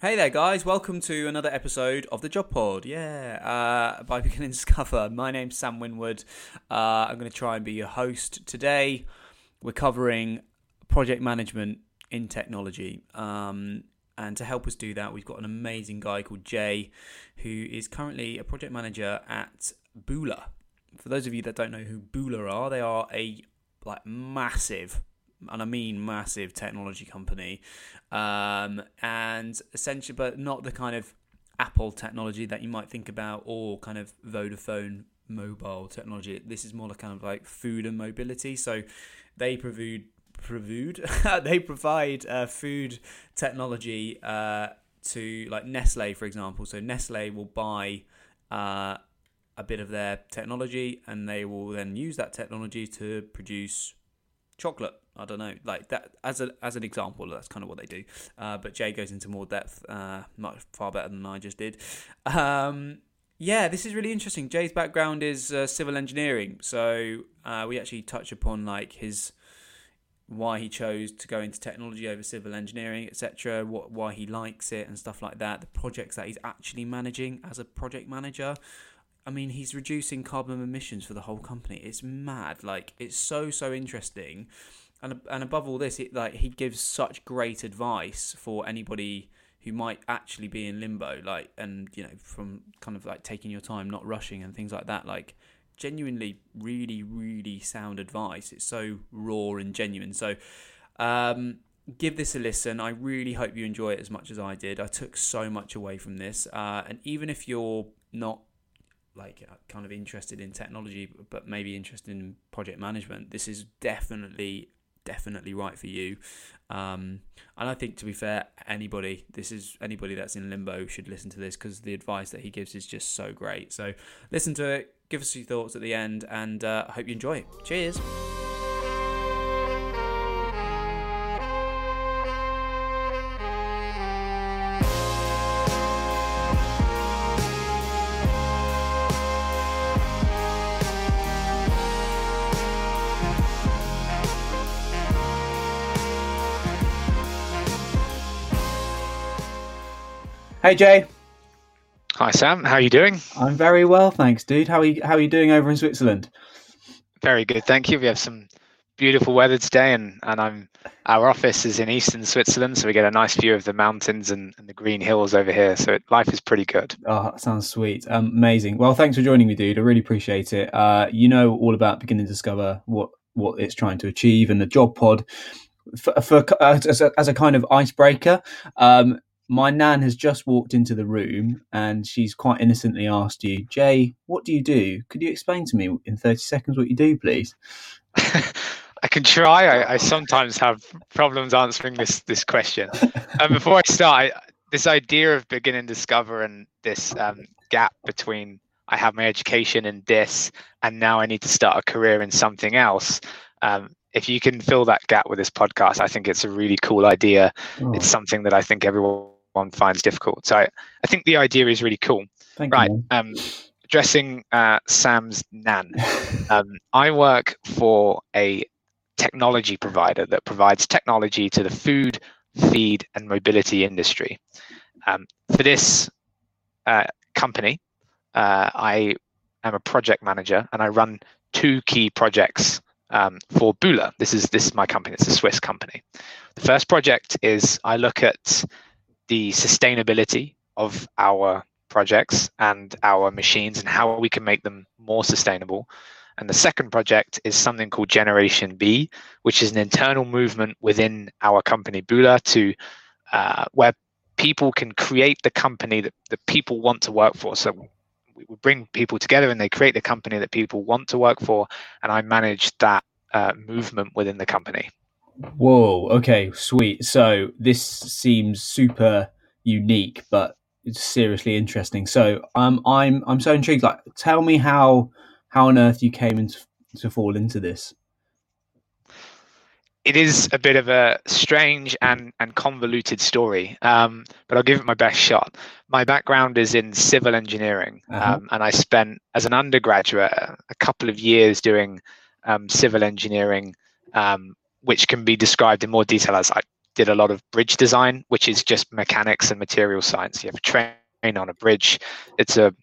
Hey there, guys. Welcome to another episode of the Job Pod. Yeah, uh, by beginning to cover. My name's Sam Winwood. Uh, I'm going to try and be your host today. We're covering project management in technology. Um, and to help us do that, we've got an amazing guy called Jay, who is currently a project manager at Buhler. For those of you that don't know who Buhler are, they are a like massive and I mean massive technology company, um, and essentially, but not the kind of Apple technology that you might think about, or kind of Vodafone mobile technology. This is more like kind of like food and mobility. So they provide provide they provide uh, food technology uh, to like Nestle, for example. So Nestle will buy. Uh, a bit of their technology, and they will then use that technology to produce chocolate. I don't know, like that as a as an example. That's kind of what they do. Uh, but Jay goes into more depth, uh, much far better than I just did. Um, yeah, this is really interesting. Jay's background is uh, civil engineering, so uh, we actually touch upon like his why he chose to go into technology over civil engineering, etc. What why he likes it and stuff like that. The projects that he's actually managing as a project manager. I mean, he's reducing carbon emissions for the whole company. It's mad. Like, it's so so interesting, and and above all this, it like he gives such great advice for anybody who might actually be in limbo. Like, and you know, from kind of like taking your time, not rushing, and things like that. Like, genuinely, really, really sound advice. It's so raw and genuine. So, um, give this a listen. I really hope you enjoy it as much as I did. I took so much away from this, uh, and even if you're not like uh, kind of interested in technology but maybe interested in project management this is definitely definitely right for you. Um, and i think to be fair anybody this is anybody that's in limbo should listen to this because the advice that he gives is just so great. So listen to it give us your thoughts at the end and uh, i hope you enjoy cheers Hey Jay. Hi Sam, how are you doing? I'm very well, thanks, dude. How are you, how are you doing over in Switzerland? Very good, thank you. We have some beautiful weather today, and and I'm our office is in eastern Switzerland, so we get a nice view of the mountains and, and the green hills over here. So it, life is pretty good. Oh, that sounds sweet, um, amazing. Well, thanks for joining me, dude. I really appreciate it. Uh, you know all about beginning to discover what what it's trying to achieve, and the job pod for, for as, a, as a kind of icebreaker. Um, my nan has just walked into the room and she's quite innocently asked you, Jay, what do you do? Could you explain to me in 30 seconds what you do, please? I can try. I, I, sometimes have problems answering this this question. um, before I start, I, this idea of beginning discover and this um, gap between I have my education in this and now I need to start a career in something else. Um, if you can fill that gap with this podcast, I think it's a really cool idea. Oh. It's something that I think everyone one finds difficult. So I, I think the idea is really cool. Thank right. You, um, addressing uh, Sam's nan. Um, I work for a technology provider that provides technology to the food, feed, and mobility industry. Um, for this uh, company, uh, I am a project manager and I run two key projects um, for Buhler. This is this is my company. It's a Swiss company. The first project is I look at the sustainability of our projects and our machines and how we can make them more sustainable. And the second project is something called Generation B, which is an internal movement within our company Buhler to uh, where people can create the company that, that people want to work for. So we bring people together and they create the company that people want to work for, and I manage that uh, movement within the company. Whoa. Okay. Sweet. So this seems super unique, but it's seriously interesting. So um, I'm I'm so intrigued. Like, tell me how how on earth you came into to fall into this. It is a bit of a strange and, and convoluted story, um, but I'll give it my best shot. My background is in civil engineering, uh-huh. um, and I spent as an undergraduate a couple of years doing um, civil engineering um, which can be described in more detail as I did a lot of bridge design, which is just mechanics and material science. You have a train on a bridge. It's a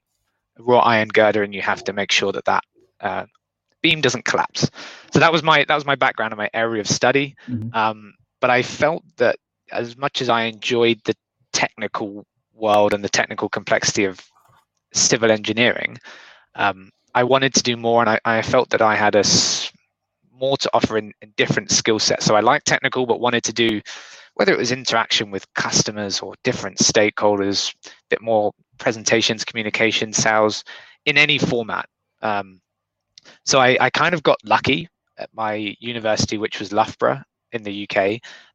wrought iron girder, and you have to make sure that that uh, beam doesn't collapse. So that was my that was my background and my area of study. Mm-hmm. Um, but I felt that as much as I enjoyed the technical world and the technical complexity of civil engineering, um, I wanted to do more, and I, I felt that I had a more to offer in, in different skill sets. So I like technical, but wanted to do whether it was interaction with customers or different stakeholders, a bit more presentations, communication, sales in any format. Um, so I, I kind of got lucky at my university, which was Loughborough in the UK.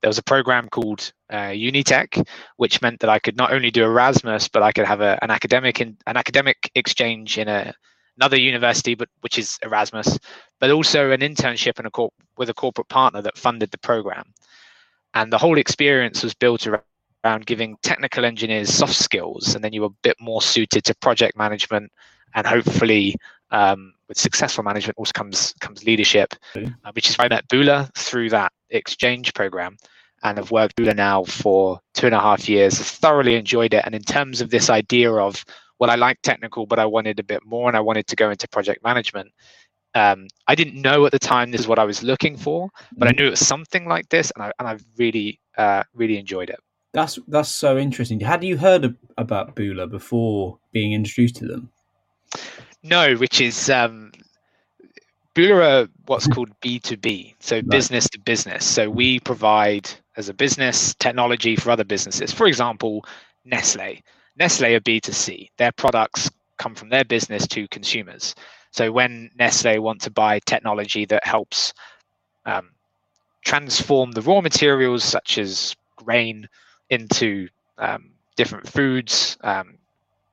There was a program called uh, Unitech, which meant that I could not only do Erasmus, but I could have a, an academic in, an academic exchange in a another university, but which is Erasmus, but also an internship in a corp- with a corporate partner that funded the program. And the whole experience was built around giving technical engineers soft skills, and then you were a bit more suited to project management, and hopefully um, with successful management also comes comes leadership, uh, which is why I met Buhler through that exchange program and have worked Buhler now for two and a half years. Thoroughly enjoyed it. And in terms of this idea of well, I like technical, but I wanted a bit more and I wanted to go into project management. Um, I didn't know at the time this is what I was looking for, but I mm. knew it was something like this, and I and I really uh, really enjoyed it. That's that's so interesting. Had you heard of, about Buhler before being introduced to them? No, which is um, Buhler are what's called B two B, so right. business to business. So we provide as a business technology for other businesses. For example, Nestle. Nestle are B2C. Their products come from their business to consumers. So when Nestle want to buy technology that helps um, transform the raw materials such as grain into um, different foods, um,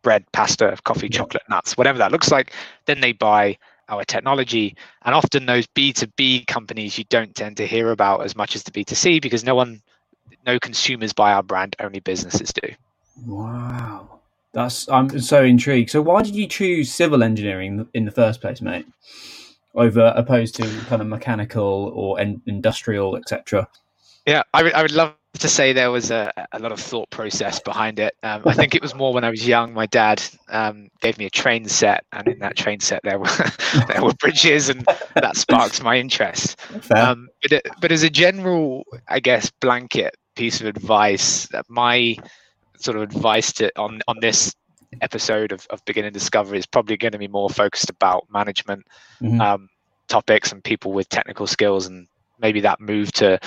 bread, pasta, coffee, chocolate, nuts, whatever that looks like, then they buy our technology. And often those B2B companies you don't tend to hear about as much as the B2C because no one, no consumers buy our brand, only businesses do. Wow. That's I'm so intrigued. So why did you choose civil engineering in the first place, mate? Over opposed to kind of mechanical or en- industrial, etc. Yeah, I would I would love to say there was a, a lot of thought process behind it. Um, I think it was more when I was young. My dad um, gave me a train set, and in that train set there were there were bridges, and that sparked my interest. Um, but, but as a general, I guess, blanket piece of advice, that my sort of advice to on on this episode of, of beginning discovery is probably going to be more focused about management mm-hmm. um, topics and people with technical skills and maybe that move to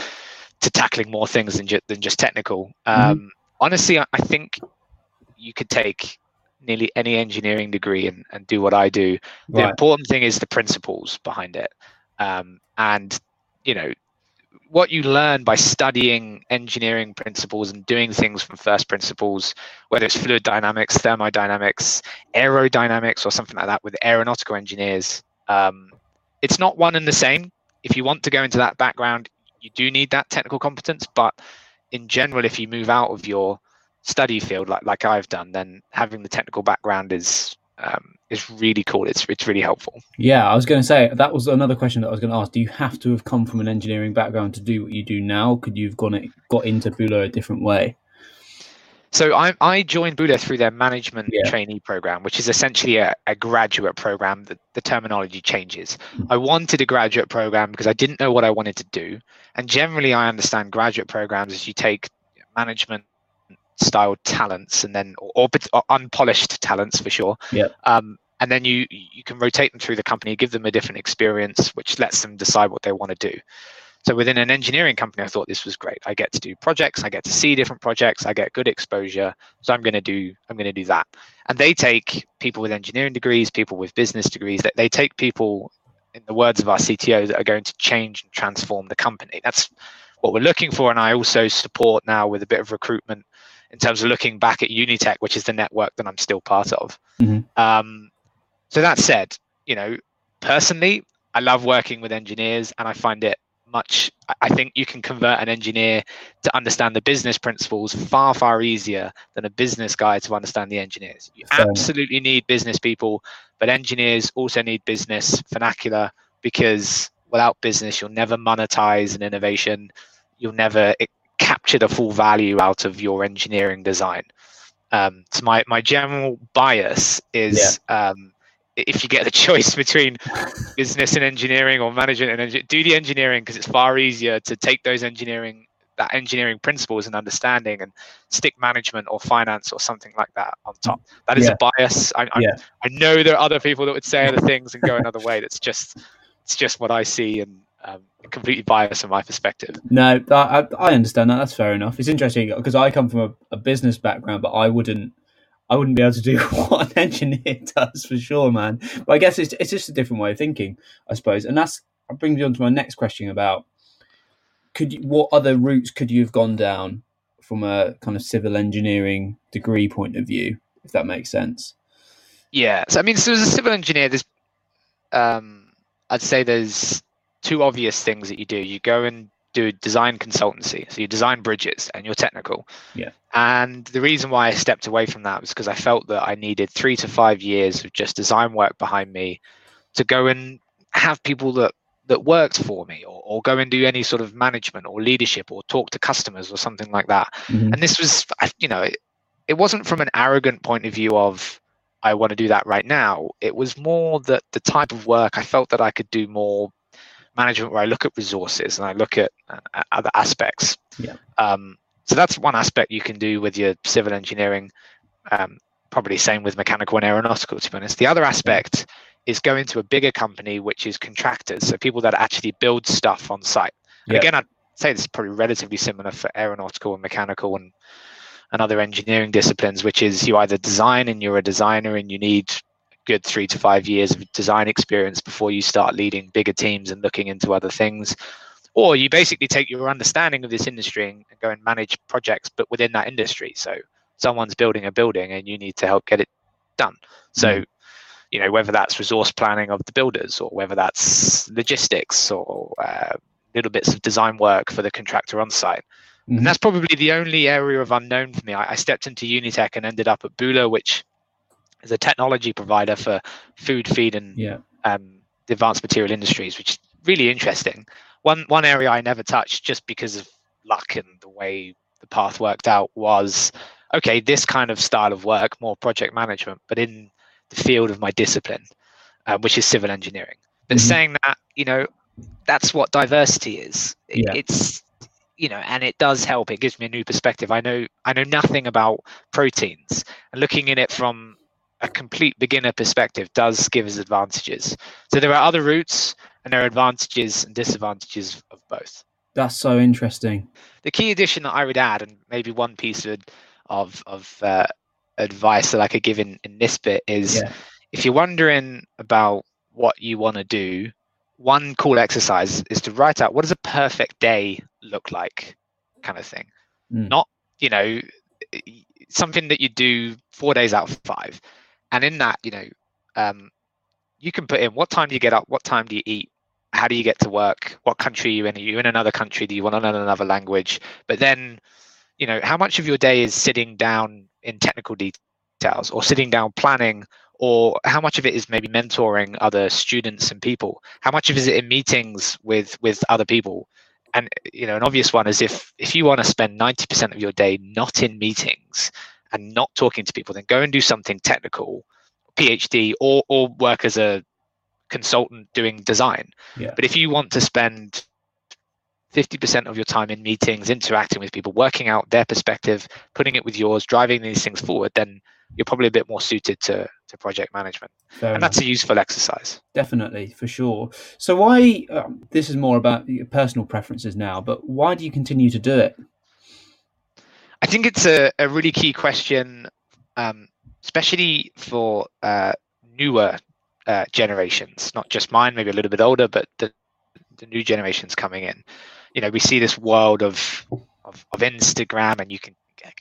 to tackling more things than, ju- than just technical mm-hmm. um, mm-hmm. honestly I, I, think you could take nearly any engineering degree and, and do what i do the important thing is the principles behind it um, and you know what you learn by studying engineering principles and doing things from first principles, whether it's fluid dynamics, thermodynamics, aerodynamics, or something like that with aeronautical engineers, um, it's not one and the same. If you want to go into that background, you do need that technical competence. But in general, if you move out of your study field like, like I've done, then having the technical background is um, is really cool. It's it's really helpful. Yeah, I was going to say that was another question that I was going to ask. Do you have to have come from an engineering background to do what you do now? Could you have gone it, got into Buhler a different way? So I, I joined Buhler through their management yeah. trainee program, which is essentially a, a graduate program. That the terminology changes. Mm-hmm. I wanted a graduate program because I didn't know what I wanted to do, and generally I understand graduate programs as you take management style talents and then or, or, unpolished talents for sure. Yeah. Um, and then you you can rotate them through the company give them a different experience which lets them decide what they want to do. So within an engineering company i thought this was great. I get to do projects i get to see different projects i get good exposure so i'm going to do i'm going to do that. And they take people with engineering degrees people with business degrees that they take people in the words of our cto that are going to change and transform the company. That's what we're looking for and i also support now with a bit of recruitment in terms of looking back at Unitech, which is the network that I'm still part of. Mm-hmm. Um, so that said, you know, personally, I love working with engineers, and I find it much. I think you can convert an engineer to understand the business principles far, far easier than a business guy to understand the engineers. You absolutely need business people, but engineers also need business vernacular because without business, you'll never monetize an innovation. You'll never capture the full value out of your engineering design. Um, so my my general bias is um, if you get the choice between business and engineering or management and engi- do the engineering because it's far easier to take those engineering that engineering principles and understanding and stick management or finance or something like that on top. That is Yeah. a bias. I, I, Yeah. I know there are other people that would say other things and go another way. That's just it's just what I see and um, completely biased from my perspective. No, I, I understand that. That's fair enough. It's interesting because I come from a, a business background, but I wouldn't, I wouldn't be able to do what an engineer does for sure, man. But I guess it's it's just a different way of thinking, I suppose. And that's that brings me on to my next question about could you, what other routes could you have gone down from a kind of civil engineering degree point of view, if that makes sense. Yeah. So I mean, so as a civil engineer, there's, um, I'd say there's two obvious things that you do. You go and do design consultancy, so you design bridges, and you're technical. Yeah. And the reason why I stepped away from that was because I felt that I needed three to five years of just design work behind me to go and have people that that worked for me, or, or go and do any sort of management or leadership, or talk to customers or something like that Mhm. and this was you know it, it wasn't from an arrogant point of view of i want to do that right now it was more that the type of work i felt that i could do more management where i look at resources and i look at uh, other aspects Yeah. um, so that's one aspect you can do with your civil engineering um, probably same with mechanical and aeronautical to be honest the other aspect is going to a bigger company which is contractors so people that actually build stuff on site Yeah. again i'd say this is probably relatively similar for aeronautical and mechanical and and other engineering disciplines, which is you either design and you're a designer and you need good three to five years of design experience before you start leading bigger teams and looking into other things, or you basically take your understanding of this industry and go and manage projects, but within that industry. So someone's building a building and you need to help get it done. So, you know, whether that's resource planning of the builders or whether that's logistics or uh, little bits of design work for the contractor on site. Mhm. And that's probably the only area of unknown for me. I, I stepped into Unitech and ended up at Buhler, which is a technology provider for food, feed, and Yeah. um, the advanced material industries, which is really interesting. One one area I never touched just because of luck and the way the path worked out was okay, this kind of style of work, more project management, but in the field of my discipline, uh, which is civil engineering. But Mhm. saying that, you know, that's what diversity is. It- Yeah. It's you know, and it does help. It gives me a new perspective. I know I know nothing about proteins, and looking in it from a complete beginner perspective does give us advantages. So there are other routes, and there are advantages and disadvantages of both. That's so interesting. The key addition that I would add, and maybe one piece of of, of uh, advice that I could give in, in this bit is Yeah. if you're wondering about what you want to do, one cool exercise is to write out what does a perfect day look like, kind of thing. Mm. Not, you know, something that you do four days out of five. And in that, you know, um, you can put in what time do you get up, what time do you eat, how do you get to work, what country are you in? Are you in another country? Do you want to learn another language? But then, you know, how much of your day is sitting down in technical details or sitting down planning or how much of it is maybe mentoring other students and people how much of it is in meetings with with other people and you know an obvious one is if if you want to spend 90% of your day not in meetings and not talking to people then go and do something technical phd or or work as a consultant doing design Yeah. but if you want to spend 50% of your time in meetings interacting with people working out their perspective putting it with yours driving these things forward then you're probably a bit more suited to to project management Fair and enough. that's a useful exercise Definitely, for sure. So, why? Um, this is more about your personal preferences now, but why do you continue to do it? I think it's a, a really key question, um, especially for uh, newer uh, generations, not just mine, maybe a little bit older, but the, the new generations coming in. You know, we see this world of of, of Instagram, and you can,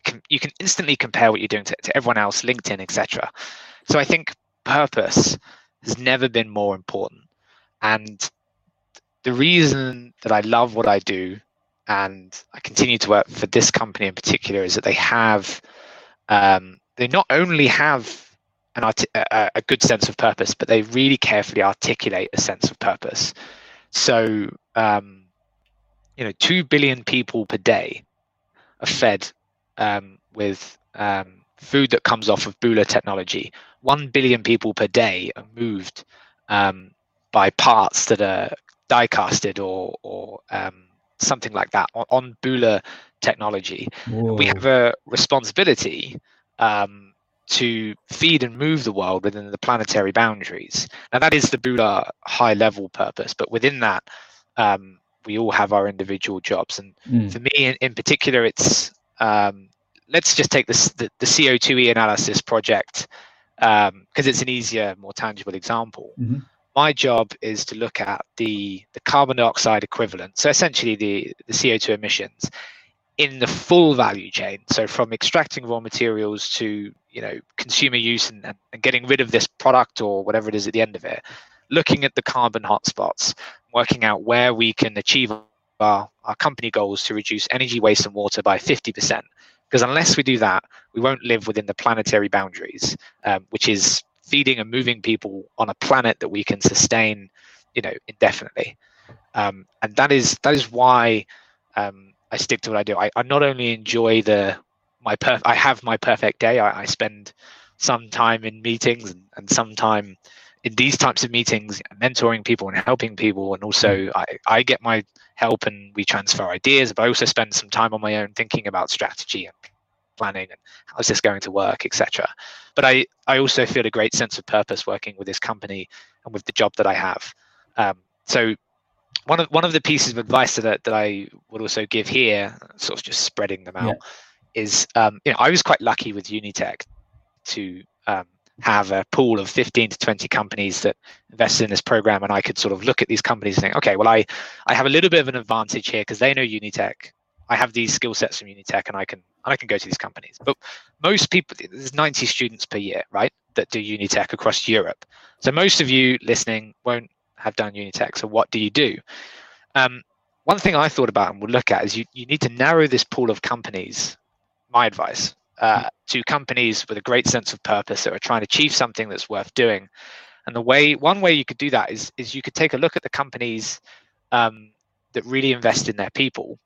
can you can instantly compare what you're doing to, to everyone else, LinkedIn, etc. So I think purpose has never been more important, and the reason that I love what I do and I continue to work for this company in particular is that they have um, they not only have an arti- a, a good sense of purpose, but they really carefully articulate a sense of purpose. So um, you know, two billion people per day are fed um, with um, food that comes off of Bühler technology. One billion people per day are moved um, by parts that are die casted or, or um, something like that on, on technology. Whoa. We have a responsibility um, to feed and move the world within the planetary boundaries. Now, that is the Bühler high level purpose, but within that, um, we all have our individual jobs. And Mm. for me, in, in particular, it's um, let's just take this the, the CO2e analysis project because it's an easier, more tangible example. Mhm. My job is to look at the the carbon dioxide equivalent, so essentially the the CO2 emissions in the full value chain. So from extracting raw materials to you know consumer use and, and, getting rid of this product or whatever it is at the end of it, looking at the carbon hotspots, working out where we can achieve our, our company goals to reduce energy waste and water by 50%. Because unless we do that, we won't live within the planetary boundaries, um, which is feeding and moving people on a planet that we can sustain, you know, indefinitely. Um, and that is that is why um, I stick to what I do. I, I not only enjoy the my perf- I have my perfect day. I, I spend some time in meetings and, and some time in these types of meetings, mentoring people and helping people, and also I, I get my help and we transfer ideas. But I also spend some time on my own thinking about strategy and planning and how's this going to work, etc. But I I also feel a great sense of purpose working with this company and with the job that I have. Um, so one of one of the pieces of advice that I, that I would also give here, sort of just spreading them out, is um, you know I was quite lucky with Unitech to um, have a pool of 15 to 20 companies that invested in this program and i could sort of look at these companies and think okay well i i have a little bit of an advantage here because they know unitech i have these skill sets from unitech and i can and i can go to these companies but most people there's 90 students per year right that do unitech across europe so most of you listening won't have done unitech so what do you do um, one thing i thought about and we'll look at is you, you need to narrow this pool of companies my advice uh, to companies with a great sense of purpose that are trying to achieve something that's worth doing. And the way, one way you could do that is, is you could take a look at the companies um, that really invest in their people.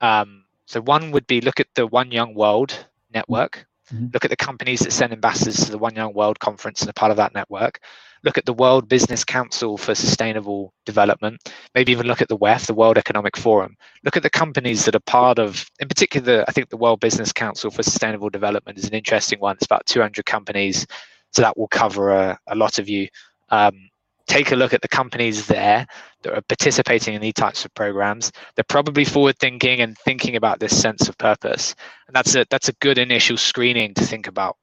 Um, so one would be look at the One Young World network. Mhm. Look at the companies that send ambassadors to the One Young World conference and are part of that network. Look at the World Business Council for Sustainable Development. Maybe even look at the WEF, the World Economic Forum. Look at the companies that are part of, in particular, I think the World Business Council for Sustainable Development is an interesting one. It's about 200 companies, so that will cover a, a lot of you. Um, take a look at the companies there that are participating in these types of programs. They're probably forward thinking and thinking about this sense of purpose, and that's a that's a good initial screening to think about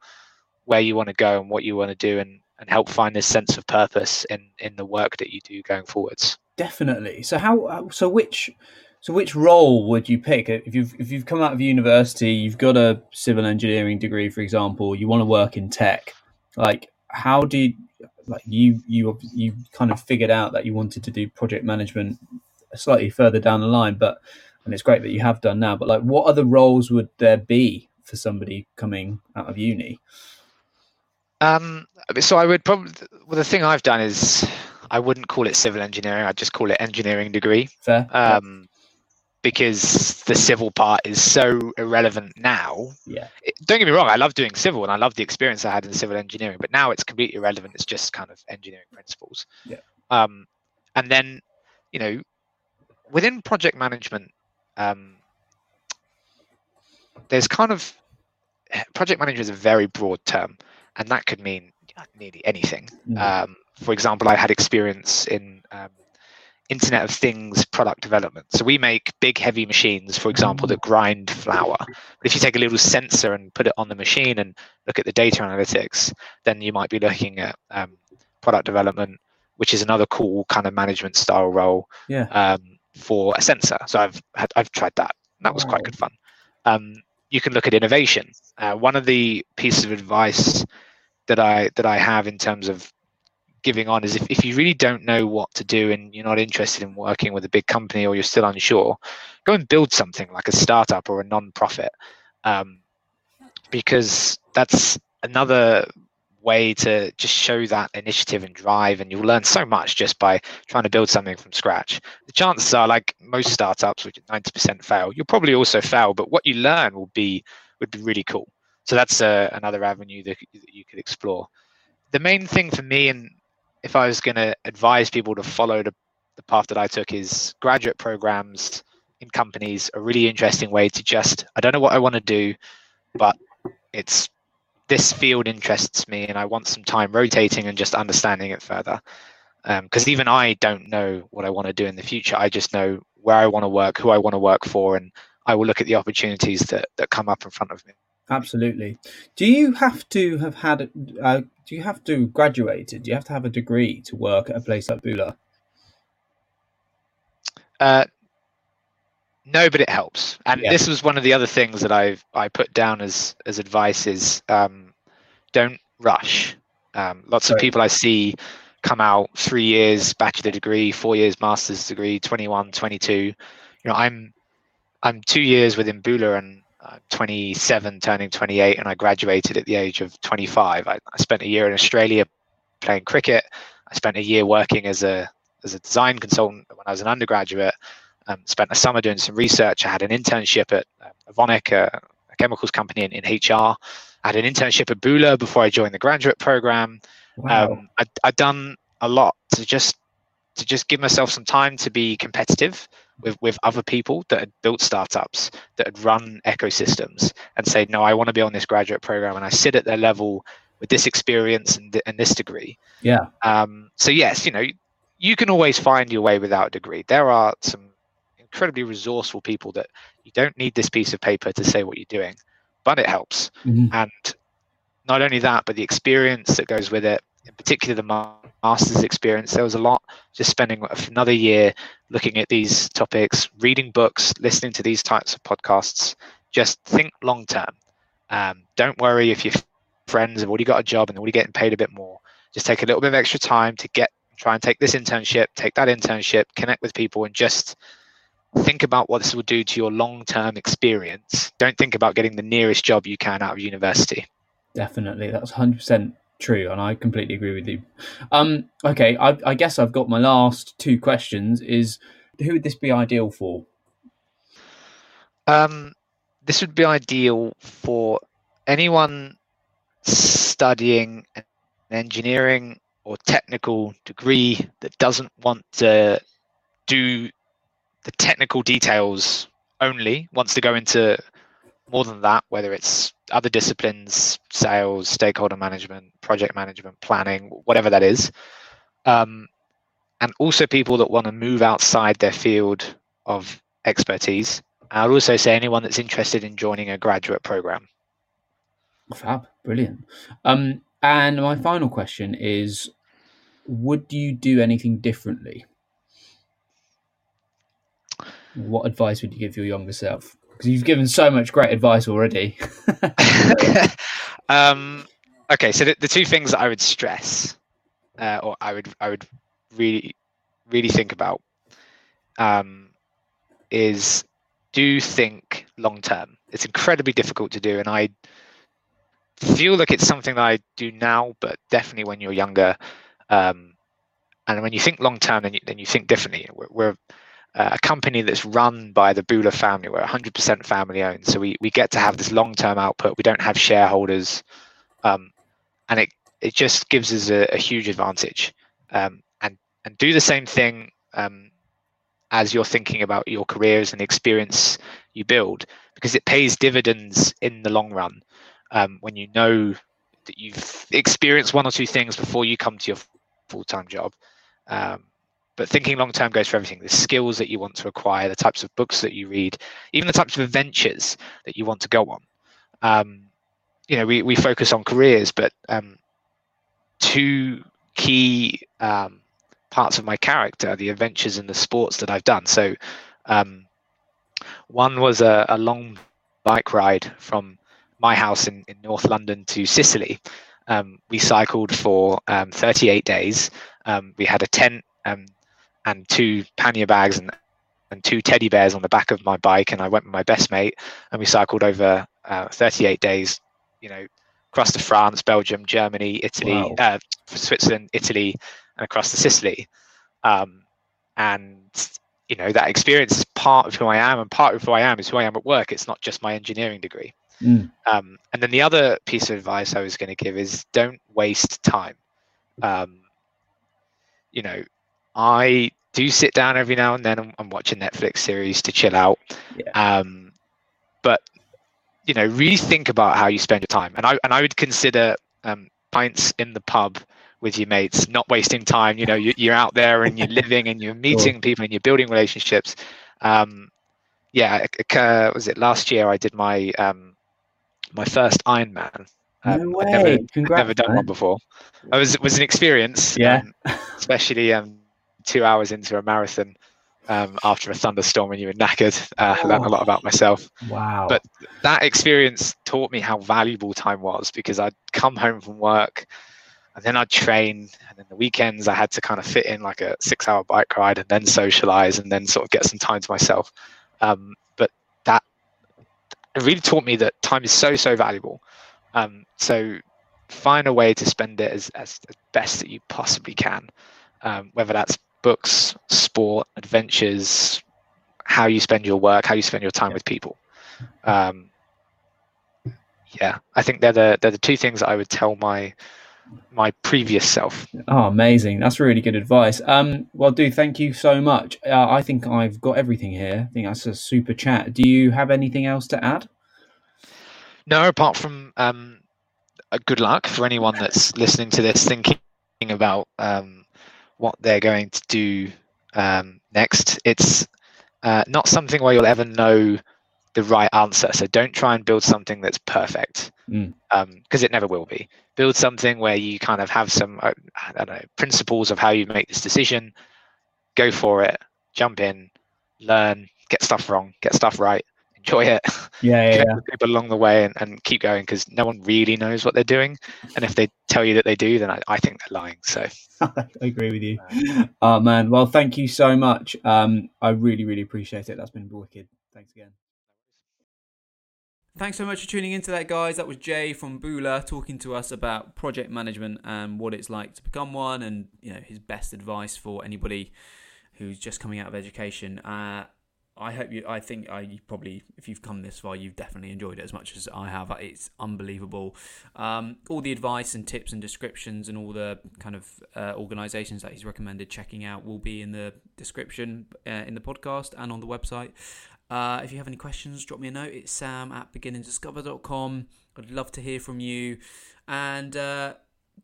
where you want to go and what you want to do and and help find this sense of purpose in in the work that you do going forwards. Definitely. So how? So which? So which role would you pick if you've if you've come out of university, you've got a civil engineering degree, for example, you want to work in tech? Like, how do you, like you you you kind of figured out that you wanted to do project management slightly further down the line, but and it's great that you have done now. But like, what other roles would there be for somebody coming out of uni? Um, so I would probably well, the thing I've done is I wouldn't call it civil engineering. I'd just call it engineering degree. Fair. Um, because the civil part is so irrelevant now. yeah. It- don't get me wrong, I love doing civil and I love the experience I had in civil engineering, but now it's completely irrelevant. It's just kind of engineering principles. Yeah. Um, and then, you know, within project management, um, there's kind of project manager is a very broad term, and that could mean nearly anything. Mm. Um, for example, I had experience in um, Internet of Things product development. So we make big, heavy machines, for example, that grind flour. But if you take a little sensor and put it on the machine and look at the data analytics, then you might be looking at um, product development, which is another cool kind of management style role Yeah. um, for a sensor. So I've had, I've tried that. That was Wow. quite good fun. Um, you can look at innovation. Uh, one of the pieces of advice that I that I have in terms of giving on is if, if you really don't know what to do and you're not interested in working with a big company or you're still unsure, go and build something like a startup or a non-profit, um, because that's another way to just show that initiative and drive and you'll learn so much just by trying to build something from scratch. The chances are like most startups which 90% fail you'll probably also fail but what you learn will be would be really cool. So that's uh, another avenue that, that you could explore. The main thing for me and if i was going to advise people to follow the, the path that i took is graduate programs in companies a really interesting way to just i don't know what i want to do but it's this field interests me and I want some time rotating and just understanding it further. Because um, even I don't know what I want to do in the future. I just know where I want to work, who I want to work for, and I will look at the opportunities that, that come up in front of me. Absolutely. Do you have to have had? Uh, do you have to graduated? Do you have to have a degree to work at a place like Buhler? Uh, no, but it helps. And yeah. this was one of the other things that I I put down as as advice is um, don't rush. Um, lots of people I see come out three years bachelor degree, four years master's degree, 21, 22. You know, I'm I'm two years within Buhler and I'm 27, turning 28, and I graduated at the age of 25. I, I spent a year in Australia playing cricket. I spent a year working as a as a design consultant when I was an undergraduate um, spent a summer doing some research. I had an internship at uh, Evonik, a, a, chemicals company in, in, HR. I had an internship at Buhler before I joined the graduate program. Wow. Um, I, I'd done a lot to just to just give myself some time to be competitive with, with other people that had built startups, that had run ecosystems, and say, no, I want to be on this graduate program, and I sit at their level with this experience and, and this degree. Yeah. Um, so yes, you know, you can always find your way without a degree. There are some incredibly resourceful people that you don't need this piece of paper to say what you're doing, but it helps. Mm-hmm. And not only that, but the experience that goes with it, in particular the master's experience, there was a lot just spending another year looking at these topics, reading books, listening to these types of podcasts. Just think long term. Um, don't worry if your friends have already got a job and already getting paid a bit more. Just take a little bit of extra time to get try and take this internship, take that internship, connect with people, and just think about what this will do to your long term experience. Don't think about getting the nearest job you can out of university. Definitely. That's 100% true. And I completely agree with you. Um, okay. I, I guess I've got my last two questions is who would this be ideal for? Um, this would be ideal for anyone studying an engineering or technical degree that doesn't want to do the technical details only wants to go into more than that, whether it's other disciplines, sales, stakeholder management, project management, planning, whatever that is. Um, and also people that want to move outside their field of expertise. I'd also say anyone that's interested in joining a graduate program. Fab, brilliant. Um, and my final question is Would you do anything differently? what advice would you give your younger self? Because you've given so much great advice already. um, okay, so the, the, two things that I would stress, uh, or I would I would really really think about, um, is do think long term. It's incredibly difficult to do, and I feel like it's something that I do now, but definitely when you're younger. Um, and when you think long term, then you, then you think differently. We're, we're uh, a company that's run by the Buhler family. We're 100% family owned, so we, we get to have this long term output. We don't have shareholders, um, and it it just gives us a, a huge advantage. Um, and and do the same thing um, as you're thinking about your careers and the experience you build, because it pays dividends in the long run um, when you know that you've experienced one or two things before you come to your full time job. Um, but thinking long term goes for everything. The skills that you want to acquire the types of books that you read even the types of adventures that you want to go on. Um, you know we, we focus on careers but um, two key um, parts of my character the adventures and the sports that i've done. So um, one was a, a, long bike ride from my house in, in north london to sicily. Um, we cycled for um, 38 days. We had a tent um, and two pannier bags and and two teddy bears on the back of my bike and I went with my best mate and we cycled over uh, 38 days you know across to France, Belgium, Germany, Italy, Wow. uh, Switzerland, Italy, and across to Sicily. Um, and you know that experience is part of who I am, and part of who I am is who I am at work. It's not just my engineering degree. Mm. Um, and then the other piece of advice I was going to give is don't waste time. Um, you know, I do sit down every now and then and, and watch a Netflix series to chill out. Yeah. Um, but you know, really think about how you spend your time. And I and I would consider um, pints in the pub with your mates not wasting time. You know, you, you're out there and you're living and you're meeting people and you're building relationships. Um, yeah, uh, was it last year? I did my um, my first Ironman. Um, no I'd way! never, I'd Congrats, never done man. one before. It was it was an experience. Yeah. um, especially um, two hours into a marathon um, after a thunderstorm and you were knackered. Uh, I learned a lot about myself. Wow. But that experience taught me how valuable time was because I'd come home from work and then I'd train and then the weekends I had to kind of fit in like a six hour bike ride and then socialize and then sort of get some time to myself. Um, but that it really taught me that time is so, so valuable. Um, so find a way to spend it as, as, as best that you possibly can, um, whether that's books, sport, adventures, how you spend your work, how you spend your time with people. Um, yeah, I think they're the they're the two things that I would tell my my previous self. Oh, amazing! That's really good advice. Um, well, dude, thank you so much. Uh, I think I've got everything here. I think that's a super chat. Do you have anything else to add? No, apart from um, uh, good luck for anyone that's listening to this, thinking about um, what they're going to do um, next. It's uh, not something where you'll ever know the right answer. So don't try and build something that's perfect, Mm. because it never will be. Build something where you kind of have some, uh, I don't know, principles of how you make this decision. Go for it. Jump in. Learn. Get stuff wrong. Get stuff right. Enjoy it Yeah, yeah, connect with people along the way and, and keep going because no one really knows what they're doing. And if they tell you that they do, then I, I think they're lying. So. I agree with you. Oh man, well, thank you so much. Um, I really, really appreciate it. That's been wicked. Thanks again. Thanks so much for tuning into that, guys. That was Jay from Buhler talking to us about project management and what it's like to become one, and you know his best advice for anybody who's just coming out of education. Uh, I hope you. I think I you probably, if you've come this far, you've definitely enjoyed it as much as I have. It's unbelievable. Um, all the advice and tips and descriptions and all the kind of uh, organisations that he's recommended checking out will be in the description uh, in the podcast and on the website. Uh, if you have any questions, drop me a note. It's sam at beginningsdiscover.com. I'd love to hear from you. And uh,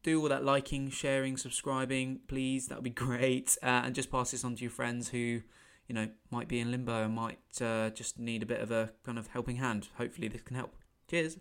do all that liking, sharing, subscribing, please. That would be great. Uh, and just pass this on to your friends who, you know, might be in limbo and might uh, just need a bit of a kind of helping hand. Hopefully, this can help. Cheers.